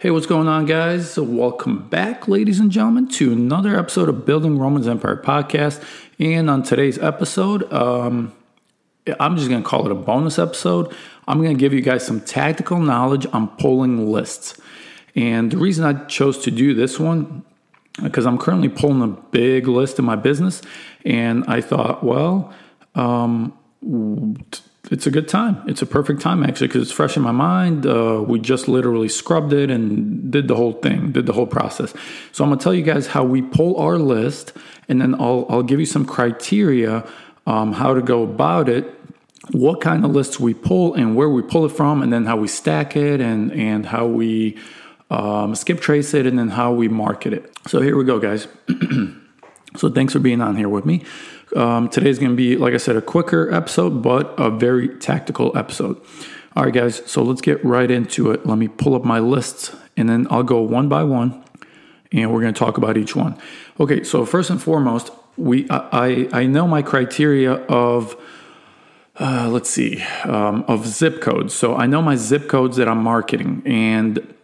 Hey, what's going on, guys? Welcome back, ladies and gentlemen, to another episode of Building Romans Empire podcast. And on today's episode, um, I'm just going to call it a bonus episode. I'm going to give you guys some tactical knowledge on pulling lists. And the reason I chose to do this one, because I'm currently pulling a big list in my business, and I thought, well, um, it's a good time. It's a perfect time actually because it's fresh in my mind. Uh, we just literally scrubbed it and did the whole thing, did the whole process. So I'm gonna tell you guys how we pull our list, and then I'll I'll give you some criteria um, how to go about it, what kind of lists we pull, and where we pull it from, and then how we stack it, and and how we um, skip trace it, and then how we market it. So here we go, guys. so thanks for being on here with me. Um, today's going to be, like I said, a quicker episode, but a very tactical episode. All right, guys, so let's get right into it. Let me pull up my lists and then I'll go one by one and we're going to talk about each one. Okay, so first and foremost, we I, I know my criteria of uh, let's see um, of zip codes. So I know my zip codes that I'm marketing, and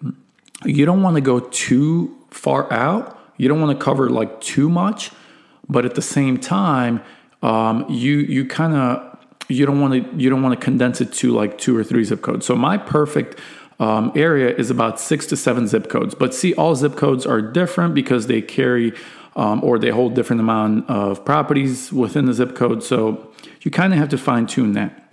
you don't want to go too far out. You don't want to cover like too much but at the same time, um, you you kind of you don't want to you don't want to condense it to like two or three zip codes. So my perfect um, area is about six to seven zip codes. But see, all zip codes are different because they carry um, or they hold different amount of properties within the zip code. So you kind of have to fine tune that.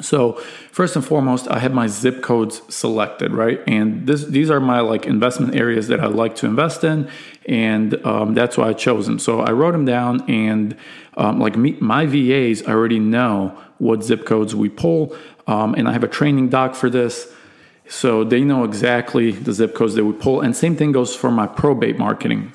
So first and foremost, I have my zip codes selected, right? And this these are my like investment areas that I like to invest in, and um, that's why I chose them. So I wrote them down, and um, like me, my VAs already know what zip codes we pull, um, and I have a training doc for this. So they know exactly the zip codes that we pull. And same thing goes for my probate marketing.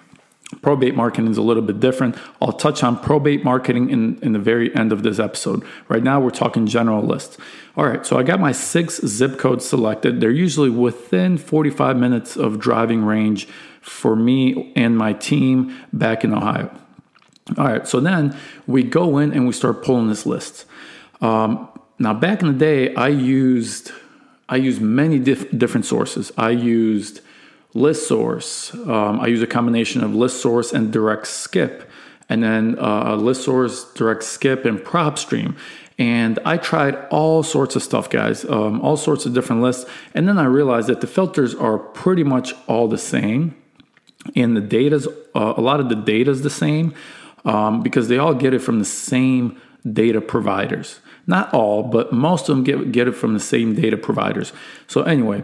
Probate marketing is a little bit different. I'll touch on probate marketing in, in the very end of this episode. Right now, we're talking general lists. All right, so I got my six zip codes selected. They're usually within 45 minutes of driving range for me and my team back in Ohio. All right, so then we go in and we start pulling this list. Um, now, back in the day, I used I used many diff- different sources. I used ListSource. Um, I use a combination of ListSource and DirectSkip, and then uh, ListSource, direct skip, and PropStream. And I tried all sorts of stuff, guys, um, all sorts of different lists. And then I realized that the filters are pretty much all the same. And the data's, uh, a lot of the data is the same um, because they all get it from the same data providers. Not all, but most of them get, get it from the same data providers. So, anyway,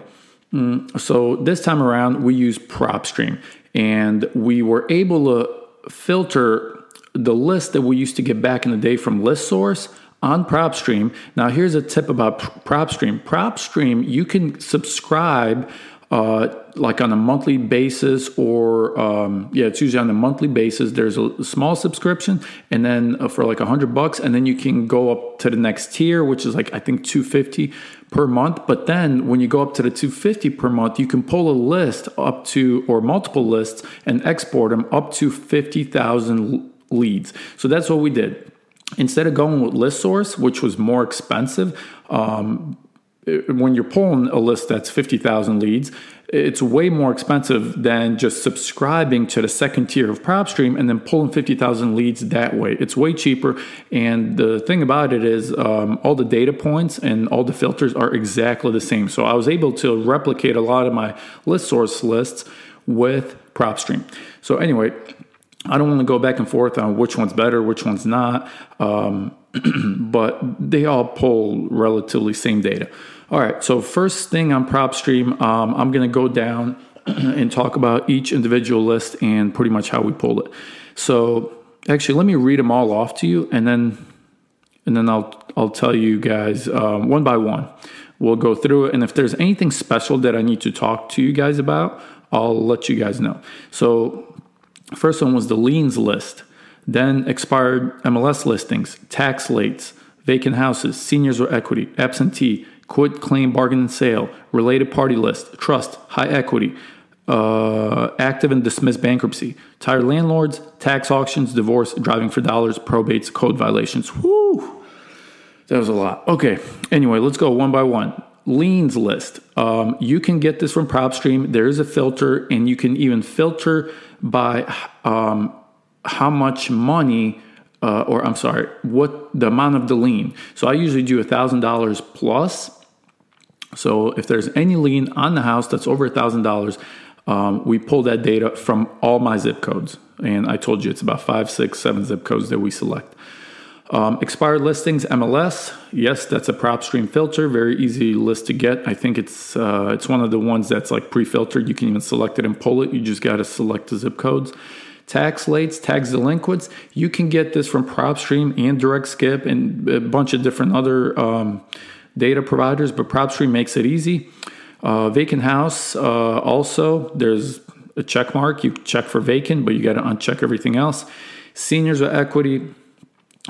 Mm, so this time around, we use PropStream, and we were able to filter the list that we used to get back in the day from ListSource on PropStream. Now, here's a tip about PropStream. PropStream, you can subscribe uh, like on a monthly basis, or um, yeah, it's usually on a monthly basis. There's a small subscription, and then uh, for like a hundred bucks, and then you can go up to the next tier, which is like I think two fifty per month. But then when you go up to the 250 per month, you can pull a list up to or multiple lists and export them up to 50,000 leads. So that's what we did. Instead of going with ListSource, which was more expensive, um, when you're pulling a list that's 50,000 leads, it's way more expensive than just subscribing to the second tier of PropStream and then pulling 50,000 leads that way. It's way cheaper. And the thing about it is, um, all the data points and all the filters are exactly the same. So I was able to replicate a lot of my ListSource lists with PropStream. So, anyway, I don't want to go back and forth on which one's better, which one's not, um, but they all pull relatively same data. All right, so first thing on PropStream, um, I'm going to go down and talk about each individual list and pretty much how we pulled it. So actually, let me read them all off to you, and then and then I'll I'll tell you guys um, one by one. We'll go through it, and if there's anything special that I need to talk to you guys about, I'll let you guys know. So First one was the liens list, then expired MLS listings, tax lates, vacant houses, seniors or equity, absentee, quit claim bargain and sale, related party list, trust, high equity, uh, active and dismissed bankruptcy, tired landlords, tax auctions, divorce, driving for dollars, probates, code violations. Whoo! That was a lot. Okay. Anyway, let's go one by one. liens list. Um, you can get this from PropStream. There is a filter, and you can even filter by um, how much money, uh, or I'm sorry, what the amount of the lien. So I usually do a thousand dollars plus. So if there's any lien on the house that's over a thousand dollars, um, we pull that data from all my zip codes. And I told you it's about five, six, seven zip codes that we select. Um, expired listings, MLS. Yes, that's a PropStream filter. Very easy list to get. I think it's uh, it's one of the ones that's like pre-filtered. You can even select it and pull it. You just got to select the zip codes. Tax lates, tax delinquents. You can get this from PropStream and DirectSkip and a bunch of different other um, data providers, but PropStream makes it easy. Uh, vacant house. Uh, also, there's a check mark. You check for vacant, but you got to uncheck everything else. Seniors with equity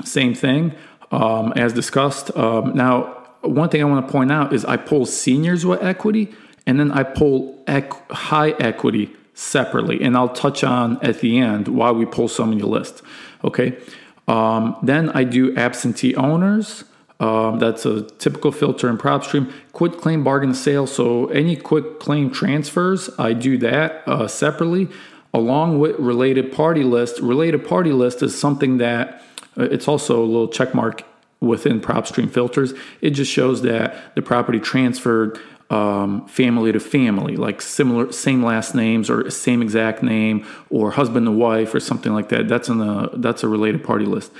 same thing, um, as discussed. Um, now, one thing I want to point out is I pull seniors with equity and then I pull high equity separately. And I'll touch on at the end why we pull so many lists. Okay. Um, then I do absentee owners. Um, that's a typical filter in PropStream. Quit claim bargain sale. So any quit claim transfers, I do that uh, separately along with related party list. Related party list is something that uh, it's also a little check mark within PropStream filters. It just shows that the property transferred um, family to family, like similar, same last names or same exact name, or husband and wife, or something like that. That's in the that's a related party list.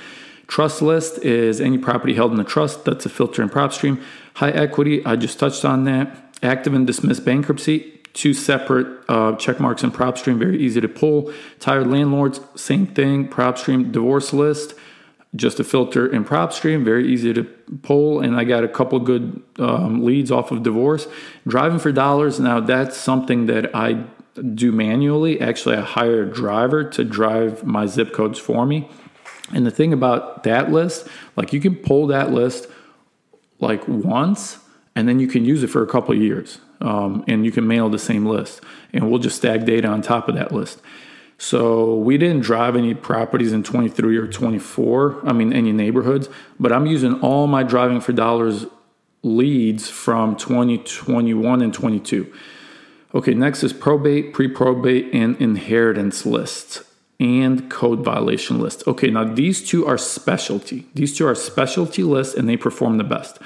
Trust list is any property held in a trust. That's a filter in PropStream. High equity, I just touched on that. Active and dismissed bankruptcy, two separate uh, check marks in PropStream, very easy to pull. Tired landlords, same thing. PropStream divorce list just a filter in PropStream, very easy to pull. And I got a couple good um, leads off of divorce. Driving for dollars, now that's something that I do manually. Actually, I hire a driver to drive my zip codes for me. And the thing about that list, like you can pull that list like once and then you can use it for a couple years. Um, and you can mail the same list. And we'll just stack data on top of that list. So we didn't drive any properties in 23 or 24, I mean, any neighborhoods, but I'm using all my driving for dollars leads from 2021 and 22. Okay, next is probate, pre probate, and inheritance lists and code violation lists. Okay, now these two are specialty. These two are specialty lists and they perform the best.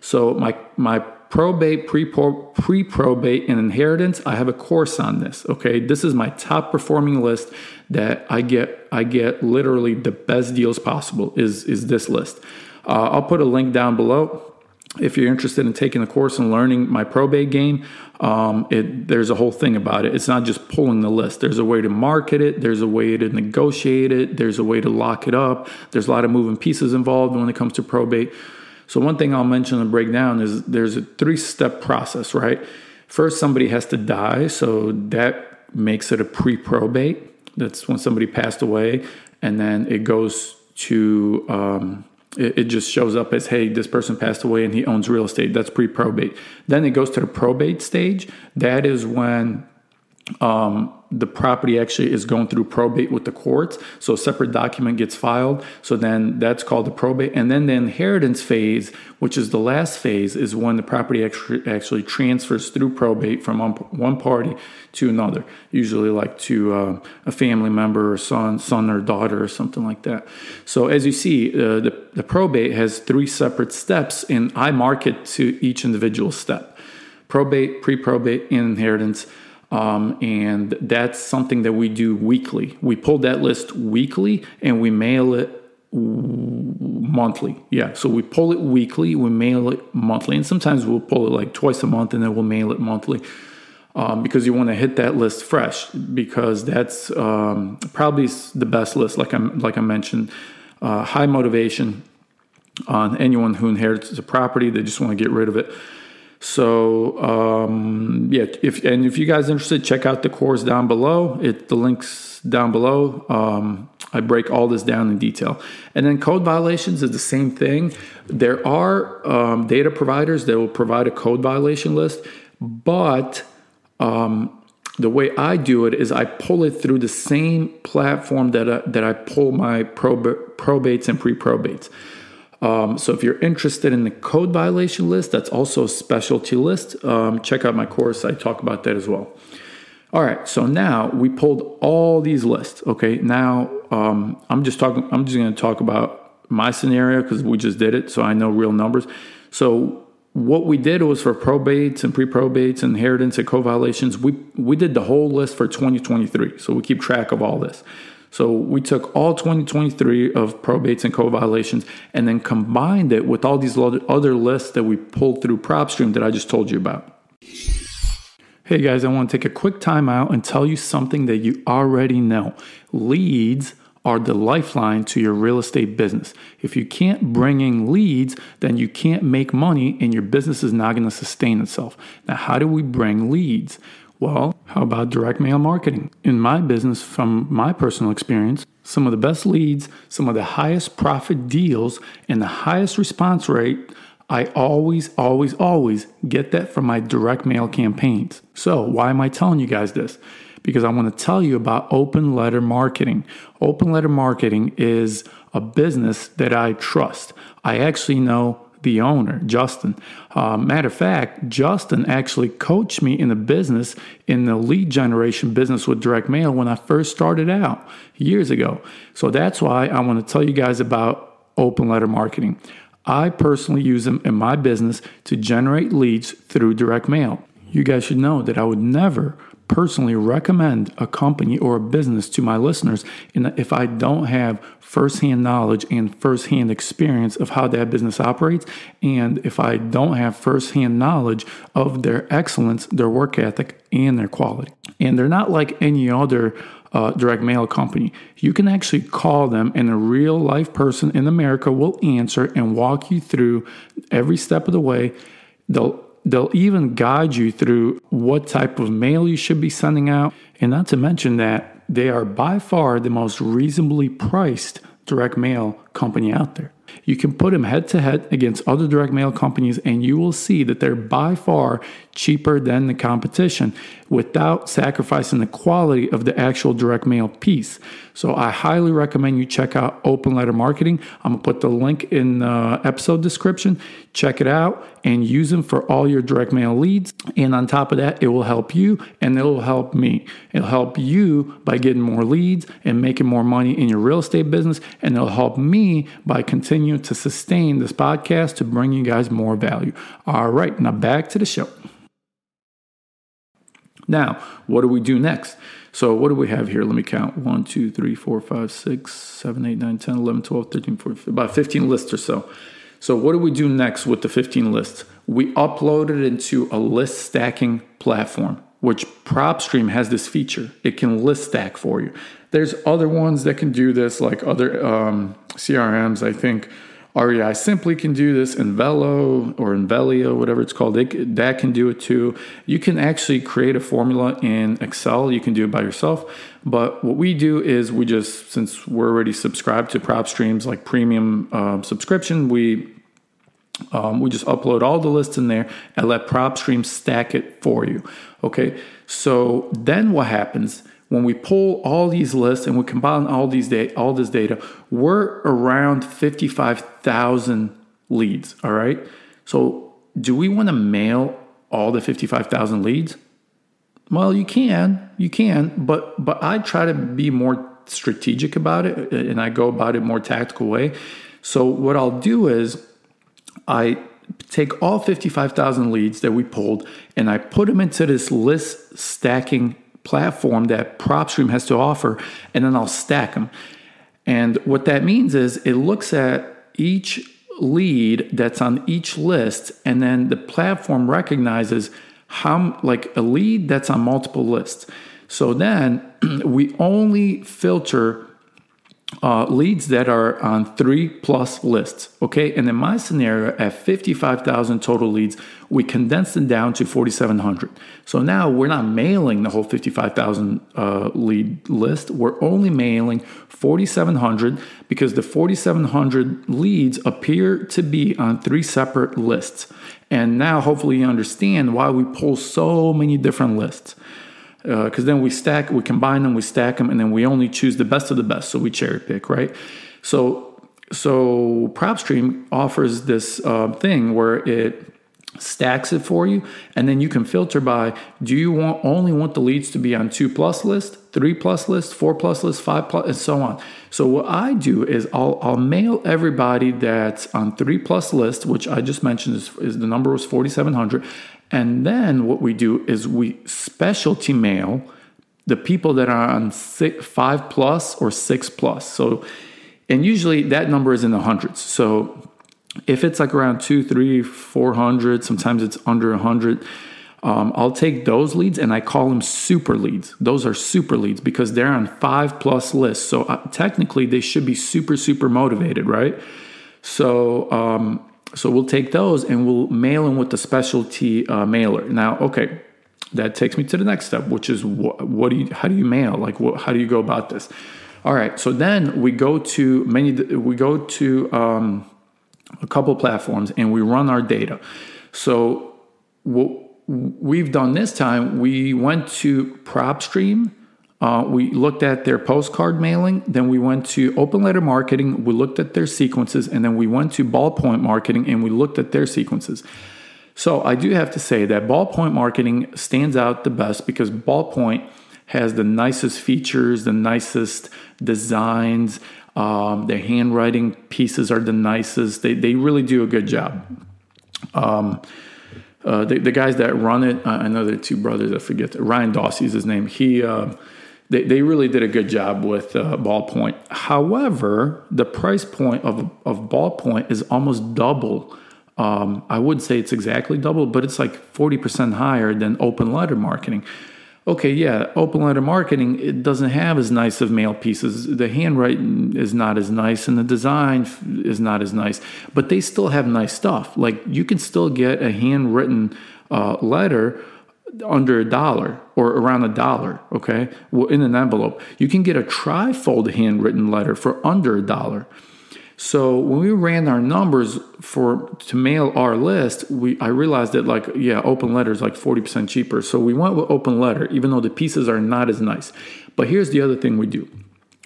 So my my probate, pre probate, and inheritance. I have a course on this. Okay, this is my top performing list that I get. I get literally the best deals possible. Is is this list? Uh, I'll put a link down below if you're interested in taking the course and learning my probate game, um, it, there's a whole thing about it. It's not just pulling the list. There's a way to market it. There's a way to negotiate it. There's a way to lock it up. There's a lot of moving pieces involved when it comes to probate. So one thing I'll mention and break down is there's a three step process, right? First, somebody has to die, so that makes it a pre probate. That's when somebody passed away, and then it goes to um, it, it, just shows up as hey, this person passed away and he owns real estate. That's pre probate. Then it goes to the probate stage. That is when um, the property actually is going through probate with the courts. So a separate document gets filed. So then that's called the probate. And then the inheritance phase, which is the last phase, is when the property actually, actually transfers through probate from one, party to another, usually like to uh, a family member or son, son or daughter or something like that. So as you see, uh, the, the probate has three separate steps, and I mark it to each individual step probate, pre probate, and inheritance. Um, and that's something that we do weekly. We pull that list weekly and we mail it monthly. Yeah, so we pull it weekly, we mail it monthly, and sometimes we'll pull it like twice a month and then we'll mail it monthly. Um, because you want to hit that list fresh because that's um, probably the best list like I like I mentioned uh, high motivation on anyone who inherits a property they just want to get rid of it so um, yeah, if and if you guys are interested, check out the course down below. It the links down below. Um, I break all this down in detail. And then code violations is the same thing. There are um, data providers that will provide a code violation list, but um, the way I do it is I pull it through the same platform that I, that I pull my prob- probates and pre probates. Um, so if you're interested in the code violation list, that's also a specialty list. Um, check out my course. I talk about that as well. All right, so now we pulled all these lists. Okay, now um, I'm just talking. I'm just going to talk about my scenario because we just did it, so I know real numbers. So what we did was for probates and pre-probates, inheritance and co-violations. We we did the whole list for 2023, so we keep track of all this. So we took all 2023 of probates and co-violations and then combined it with all these other lists that we pulled through PropStream that I just told you about. Hey guys, I want to take a quick time out and tell you something that you already know. Leads are the lifeline to your real estate business. If you can't bring in leads, then you can't make money and your business is not going to sustain itself. Now, how do we bring leads? Well, how about direct mail marketing? In my business, from my personal experience, some of the best leads, some of the highest profit deals, and the highest response rate I always, always, always get that from my direct mail campaigns. So, why am I telling you guys this? Because I want to tell you about open letter marketing. Open letter marketing is a business that I trust. I actually know the owner, Justin. Uh, matter of fact, Justin actually coached me in the business, in the lead generation business with direct mail when I first started out years ago. So that's why I want to tell you guys about open letter marketing. I personally use them in my business to generate leads through direct mail. You guys should know that I would never personally recommend a company or a business to my listeners if I don't have firsthand knowledge and firsthand experience of how that business operates, and if I don't have firsthand knowledge of their excellence, their work ethic, and their quality. And they're not like any other uh, direct mail company. You can actually call them, and a real life person in America will answer and walk you through every step of the way. They'll they'll even guide you through what type of mail you should be sending out, and not to mention that they are by far the most reasonably priced direct mail company out there. You can put them head to head against other direct mail companies, and you will see that they're by far cheaper than the competition without sacrificing the quality of the actual direct mail piece. So I highly recommend you check out Open Letter Marketing. I'm gonna put the link in the episode description. Check it out and use them for all your direct mail leads. And on top of that, it will help you and it'll help me. It'll help you by getting more leads and making more money in your real estate business. And it'll help me by continuing to sustain this podcast to bring you guys more value. All right, now back to the show. Now, what do we do next? So, what do we have here? Let me count 1, 2, 3, 4, 5, 6, 7, 8, 9, 10, 11, 12, 13, 14, about 15 lists or so. So, what do we do next with the 15 lists? We upload it into a list stacking platform, which PropStream has this feature. It can list stack for you. There's other ones that can do this, like other um, CRMs. I think REsimpli can do this, Envelo or Envelio, whatever it's called, that can do it too. You can actually create a formula in Excel. You can do it by yourself. But what we do is we just, since we're already subscribed to PropStreams like premium uh, subscription, we um, we just upload all the lists in there and let PropStream stack it for you. Okay, so then what happens? when we pull all these lists and we combine all these data, all this data, we're around 55,000 leads. All right. So do we want to mail all the 55,000 leads? Well, you can, you can, but but I try to be more strategic about it and I go about it more tactical way. So what I'll do is I take all 55,000 leads that we pulled and I put them into this list stacking platform that PropStream has to offer, and then I'll stack them. And what that means is it looks at each lead that's on each list, and then the platform recognizes how, like a lead that's on multiple lists. So then we only filter uh, leads that are on three plus lists. Okay. And in my scenario, at 55,000 total leads, we condensed them down to 4,700. So now we're not mailing the whole 55,000 uh, lead list. We're only mailing 4,700 because the 4,700 leads appear to be on three separate lists. And now hopefully you understand why we pull so many different lists because uh, then we stack, we combine them, we stack them, and then we only choose the best of the best. So we cherry pick, right? So so PropStream offers this uh, thing where it stacks it for you and then you can filter by do you want only want the leads to be on two plus list three plus list four plus list five plus and so on so what i do is i'll, I'll mail everybody that's on three plus list which i just mentioned is, is the number was 4700 and then what we do is we specialty mail the people that are on six, five plus or six plus so and usually that number is in the hundreds so if it's like around two, three, four hundred, sometimes it's under a hundred. Um, I'll take those leads and I call them super leads. Those are super leads because they're on five plus lists. So uh, technically, they should be super, super motivated, right? So, um, so we'll take those and we'll mail them with the specialty uh, mailer. Now, okay, that takes me to the next step, which is what, what do you, how do you mail? Like, how do you go about this? All right, so then we go to many. We go to um, a couple platforms and we run our data. So what we've done this time, we went to PropStream. Uh, we looked at their postcard mailing, then we went to open letter marketing, we looked at their sequences, and then we went to ballpoint marketing and we looked at their sequences. So I do have to say that ballpoint marketing stands out the best because ballpoint has the nicest features, the nicest designs. Um, their handwriting pieces are the nicest. They, they really do a good job. Um, uh, the, the, guys that run it, I know two brothers. I forget Ryan Dossey is his name. He uh, they, they really did a good job with uh, ballpoint. However, the price point of of ballpoint is almost double. Um, I would say it's exactly double, but it's like forty percent higher than open letter marketing okay, yeah, open letter marketing, it doesn't have as nice of mail pieces. The handwriting is not as nice and the design is not as nice, but they still have nice stuff. Like you can still get a handwritten uh, letter under a dollar or around a dollar, okay, well, in an envelope. You can get a trifold handwritten letter for under a dollar. So when we ran our numbers for to mail our list, we I realized that like yeah, open letter is like 40% cheaper. So we went with open letter, even though the pieces are not as nice. But here's the other thing we do.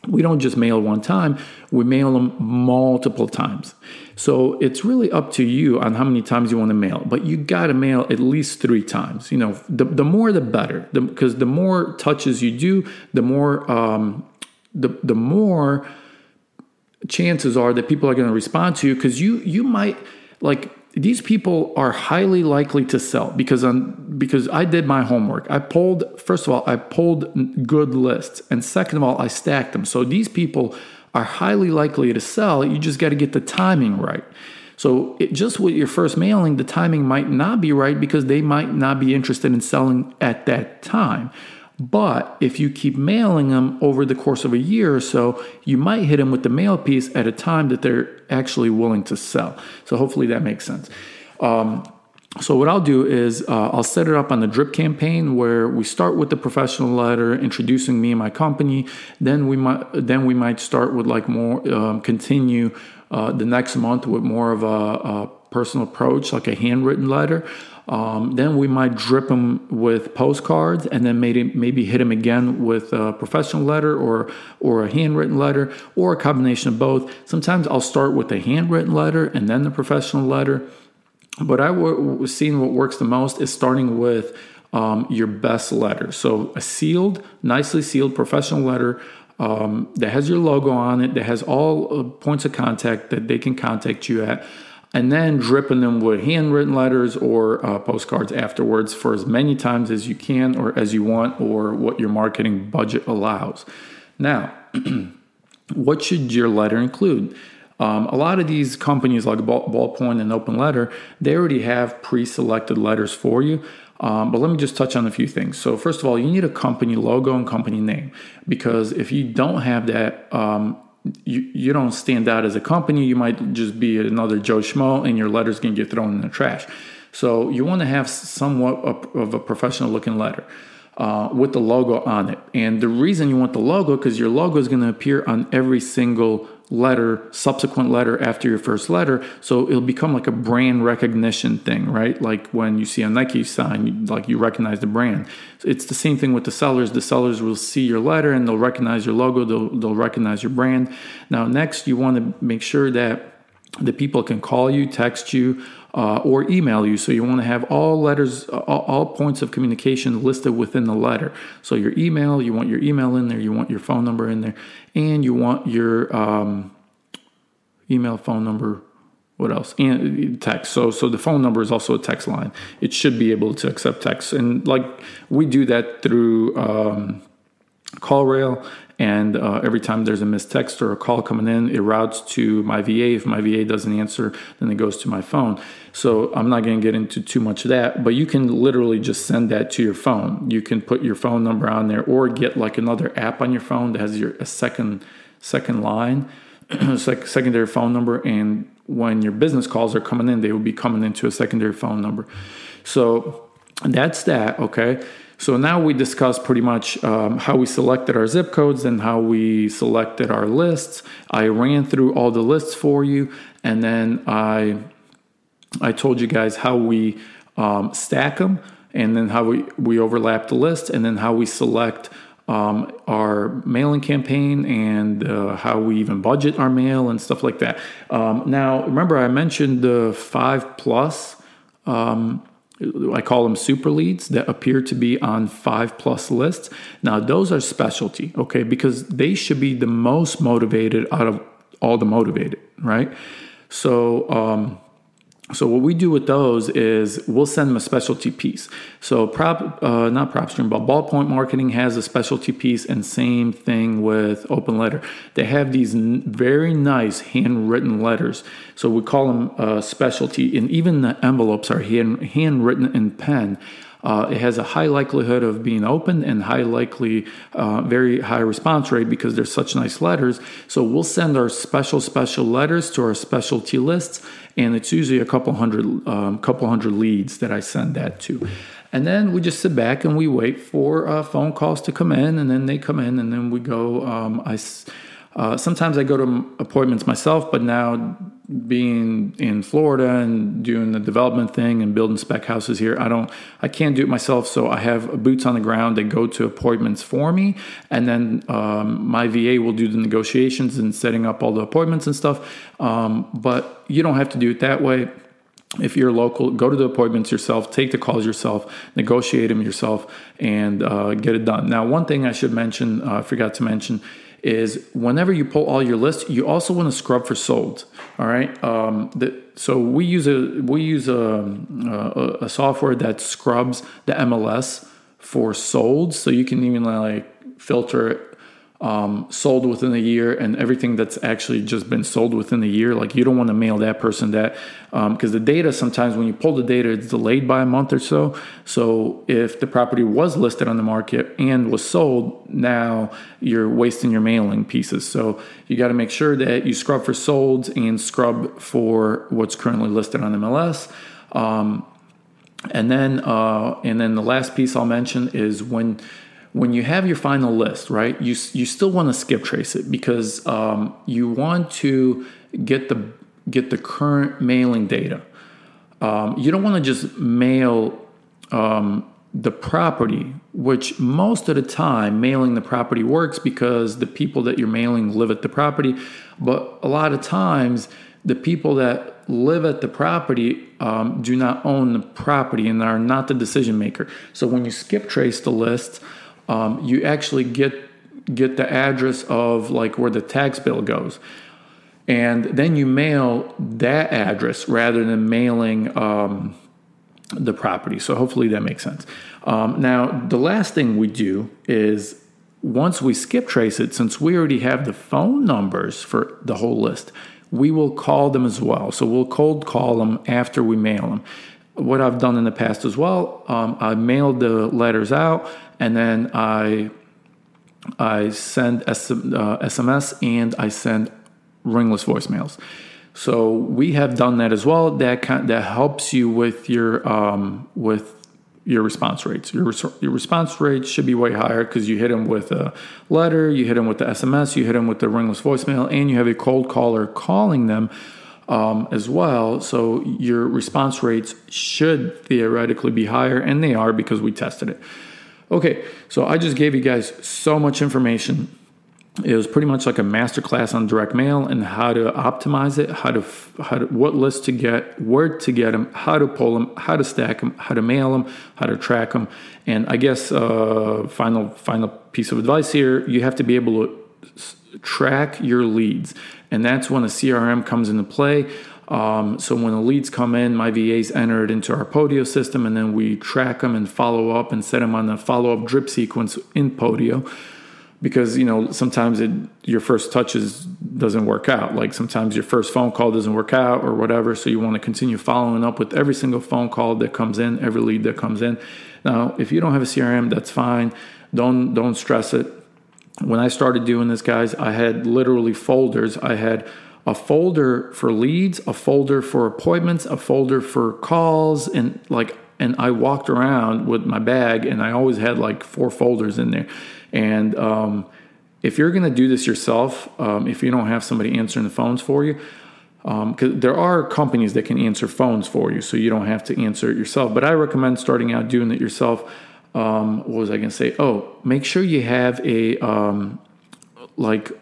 We don't just mail one time, we mail them multiple times. So it's really up to you on how many times you want to mail, but you got to mail at least three times. You know, the, the more the better, because the, the, more touches you do, the more, um, the, the more chances are that people are going to respond to you because you you might like these people are highly likely to sell because on because I did my homework. I pulled first of all I pulled good lists and second of all I stacked them. So these people are highly likely to sell. You just got to get the timing right. So it, just with your first mailing, the timing might not be right because they might not be interested in selling at that time. But if you keep mailing them over the course of a year or so, you might hit them with the mail piece at a time that they're actually willing to sell. So hopefully that makes sense. Um, so what I'll do is uh, I'll set it up on the drip campaign where we start with the professional letter introducing me and my company. Then we might then we might start with like more um, continue uh, the next month with more of a, a personal approach, like a handwritten letter. Um, then we might drip them with postcards, and then maybe maybe hit them again with a professional letter or or a handwritten letter or a combination of both. Sometimes I'll start with a handwritten letter and then the professional letter. But I was seeing what works the most is starting with um, your best letter. So a sealed, nicely sealed professional letter um, that has your logo on it, that has all uh, points of contact that they can contact you at and then dripping them with handwritten letters or uh, postcards afterwards for as many times as you can or as you want or what your marketing budget allows. Now, what should your letter include? Um, a lot of these companies like Ball, Ballpoint and Open Letter, they already have pre-selected letters for you. Um, but let me just touch on a few things. So first of all, you need a company logo and company name because if you don't have that, um, you, you don't stand out as a company. You might just be another Joe Schmo, and your letters can get thrown in the trash. So you want to have somewhat of a professional looking letter uh, with the logo on it. And the reason you want the logo because your logo is going to appear on every single letter, subsequent letter after your first letter. So it'll become like a brand recognition thing, right? Like when you see a Nike sign, like you recognize the brand. It's the same thing with the sellers. The sellers will see your letter and they'll recognize your logo, they'll, they'll recognize your brand. Now, next, you want to make sure that the people can call you, text you, uh, or email you. So you want to have all letters, all, all, points of communication listed within the letter. So your email, you want your email in there, you want your phone number in there, and you want your um, email, phone number. What else? And text. So, so the phone number is also a text line. It should be able to accept text, and like we do that through. Um, CallRail, and uh, every time there's a missed text or a call coming in, it routes to my VA. If my VA doesn't answer, then it goes to my phone. So I'm not going to get into too much of that, but you can literally just send that to your phone. You can put your phone number on there, or get like another app on your phone that has your a second second line, secondary phone number, and when your business calls are coming in, they will be coming into a secondary phone number. So that's that. Okay. So now we discussed pretty much um, how we selected our zip codes and how we selected our lists. I ran through all the lists for you, and then I I told you guys how we um, stack them, and then how we we overlap the list, and then how we select um, our mailing campaign and uh, how we even budget our mail and stuff like that. Um, now, remember I mentioned the five plus. Um, I call them super leads that appear to be on five plus lists. Now, those are specialty, okay, because they should be the most motivated out of all the motivated, right? So, um, so what we do with those is we'll send them a specialty piece. So prop, uh, not PropStream, but Ballpoint Marketing has a specialty piece, and same thing with Open Letter. They have these n- very nice handwritten letters. So we call them uh, specialty, and even the envelopes are hand handwritten in pen. Uh, it has a high likelihood of being opened and high likely, uh, very high response rate because they're such nice letters. So we'll send our special, special letters to our specialty lists, and it's usually a couple hundred, um, couple hundred leads that I send that to. And then we just sit back and we wait for uh, phone calls to come in, and then they come in, and then we go. Um, I uh, sometimes I go to appointments myself, but now being in Florida and doing the development thing and building spec houses here, I don't, I can't do it myself. So I have boots on the ground that go to appointments for me, and then um, my VA will do the negotiations and setting up all the appointments and stuff. Um, but you don't have to do it that way if you're local, go to the appointments yourself, take the calls yourself, negotiate them yourself, and uh, get it done. Now, one thing I should mention, uh, I forgot to mention, is whenever you pull all your lists, you also want to scrub for sold. All right. Um, the, so we use a we use a, a, a software that scrubs the MLS for sold, so you can even like filter um, sold within a year and everything that's actually just been sold within a year. Like you don't want to mail that person that because um, the data sometimes when you pull the data, it's delayed by a month or so. So if the property was listed on the market and was sold, now you're wasting your mailing pieces. So you got to make sure that you scrub for sold and scrub for what's currently listed on MLS. Um, and then, uh, and then the last piece I'll mention is when when you have your final list, right, you, you still want to skip trace it because um, you want to get the get the current mailing data. Um, you don't want to just mail um, the property, which most of the time mailing the property works because the people that you're mailing live at the property. But a lot of times, the people that live at the property um, do not own the property and are not the decision maker. So when you skip trace the list, um, you actually get get the address of like where the tax bill goes. And then you mail that address rather than mailing um, the property. So hopefully that makes sense. Um, now the last thing we do is once we skip trace it since we already have the phone numbers for the whole list we will call them as well. So we'll cold call them after we mail them what I've done in the past as well, um, I mailed the letters out and then I I send uh, SMS and I send ringless voicemails. So we have done that as well. That that helps you with your um, with your response rates. Your, your response rates should be way higher because you hit them with a letter, you hit them with the SMS, you hit them with the ringless voicemail, and you have a cold caller calling them um, as well. So your response rates should theoretically be higher, and they are because we tested it. Okay, so I just gave you guys so much information it was pretty much like a master class on direct mail and how to optimize it, how to, how to what lists to get, where to get them, how to pull them, how to stack them, how to mail them, how to track them. And I guess uh, final final piece of advice here: you have to be able to track your leads, and that's when a CRM comes into play. Um, so when the leads come in, my VAs enter it into our Podio system, and then we track them and follow up and set them on the follow up drip sequence in Podio. Because you know sometimes it your first touches doesn't work out. Like sometimes your first phone call doesn't work out or whatever so you want to continue following up with every single phone call that comes in every lead that comes in. Now if you don't have a crm that's fine. Don't don't stress it when i started doing this guys i had literally folders i had a folder for leads a folder for appointments a folder for calls and like and i walked around with my bag and i always had like four folders in there and um, if you're going to do this yourself, um, if you don't have somebody answering the phones for you, because um, there are companies that can answer phones for you, so you don't have to answer it yourself. But I recommend starting out doing it yourself. Um, what was I going to say? Oh, make sure you have a um, like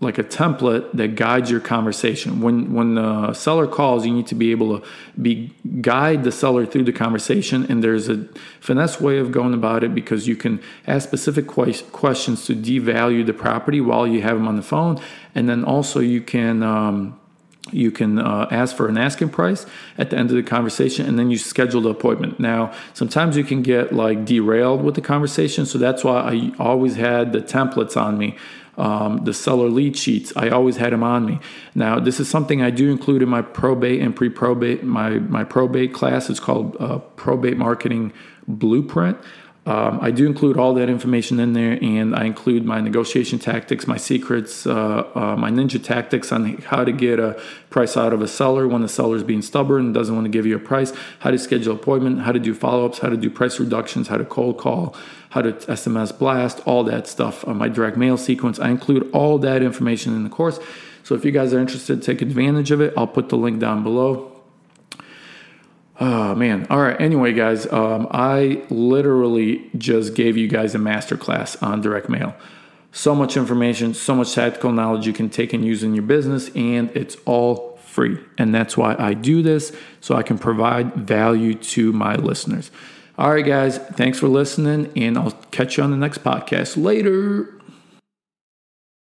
like a template that guides your conversation. When when the seller calls, you need to be able to be guide the seller through the conversation. And there's a finesse way of going about it because you can ask specific questions to devalue the property while you have them on the phone, and then also you can. Um, you can uh, ask for an asking price at the end of the conversation and then you schedule the appointment now sometimes you can get like derailed with the conversation so that's why i always had the templates on me um, the seller lead sheets. I always had them on me. Now, this is something I do include in my probate and pre-probate. My my probate class is called uh, Probate Marketing Blueprint. Um, I do include all that information in there, and I include my negotiation tactics, my secrets, uh, uh, my ninja tactics on how to get a price out of a seller when the seller is being stubborn and doesn't want to give you a price, how to schedule appointment, how to do follow ups, how to do price reductions, how to cold call, how to SMS blast, all that stuff. Uh, my direct mail sequence, I include all that information in the course. So if you guys are interested, take advantage of it. I'll put the link down below. Oh man. All right. Anyway, guys, um, I literally just gave you guys a masterclass on direct mail. So much information, so much tactical knowledge you can take and use in your business, and it's all free. And that's why I do this, so I can provide value to my listeners. All right, guys, thanks for listening, and I'll catch you on the next podcast. Later.